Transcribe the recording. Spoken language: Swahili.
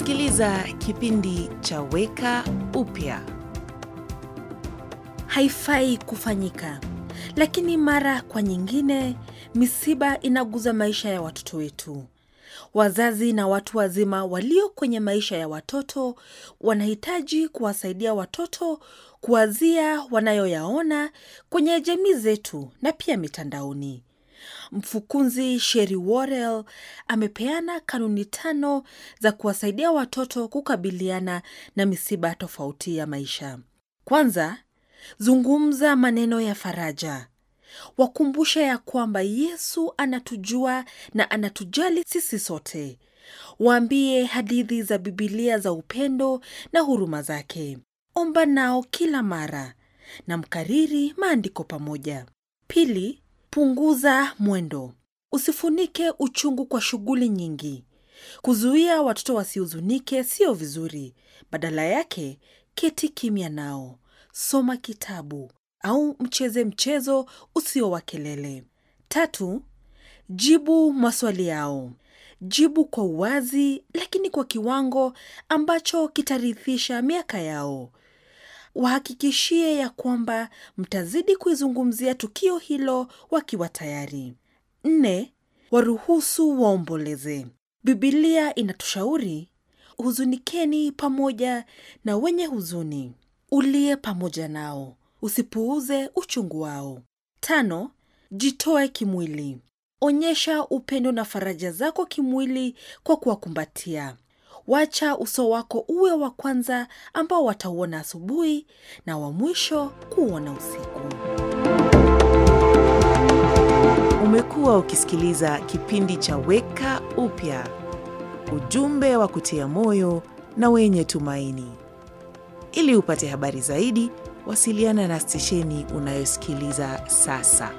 Unasikiliza kipindi cha Weka Upya. haifai kufanyika, lakini mara kwa nyingine misiba inaguza maisha ya watoto wetu. Wazazi na watu wazima walio kwenye maisha ya watoto wanahitaji kuwasaidia watoto kuwazia wanayoyaona kwenye jamii zetu na pia mitandaoni. Mfukunzi Sheri Worrell amepeana kanuni tano za kuwasaidia watoto kukabiliana na misiba tofauti ya maisha. Kwanza, zungumza maneno ya faraja. Wakumbushe ya kwamba Yesu anatujua na anatujali sisi sote. Waambie hadithi za Bibilia za upendo na huruma zake. Omba nao kila mara na mkariri maandiko pamoja. Pili, punguza mwendo. Usifunike uchungu kwa shughuli nyingi. Kuzuia watoto wasihuzunike sio vizuri. Badala yake, keti kimya nao, soma kitabu au mcheze mchezo usio wa kelele. Tatu, jibu maswali yao. Jibu kwa uwazi, lakini kwa kiwango ambacho kitarithisha miaka yao. Wahakikishie ya kwamba mtazidi kuizungumzia tukio hilo wakiwa tayari. Nne, waruhusu waomboleze. Bibilia inatushauri huzunikeni pamoja na wenye huzuni, ulie pamoja nao, usipuuze uchungu wao. Tano, jitoe kimwili. Onyesha upendo na faraja zako kimwili kwa kuwakumbatia. Wacha uso wako uwe wa kwanza ambao watauona asubuhi na wa mwisho kuona usiku. Umekuwa ukisikiliza kipindi cha Weka Upya, ujumbe wa kutia moyo na wenye tumaini. Ili upate habari zaidi, wasiliana na stesheni unayosikiliza sasa.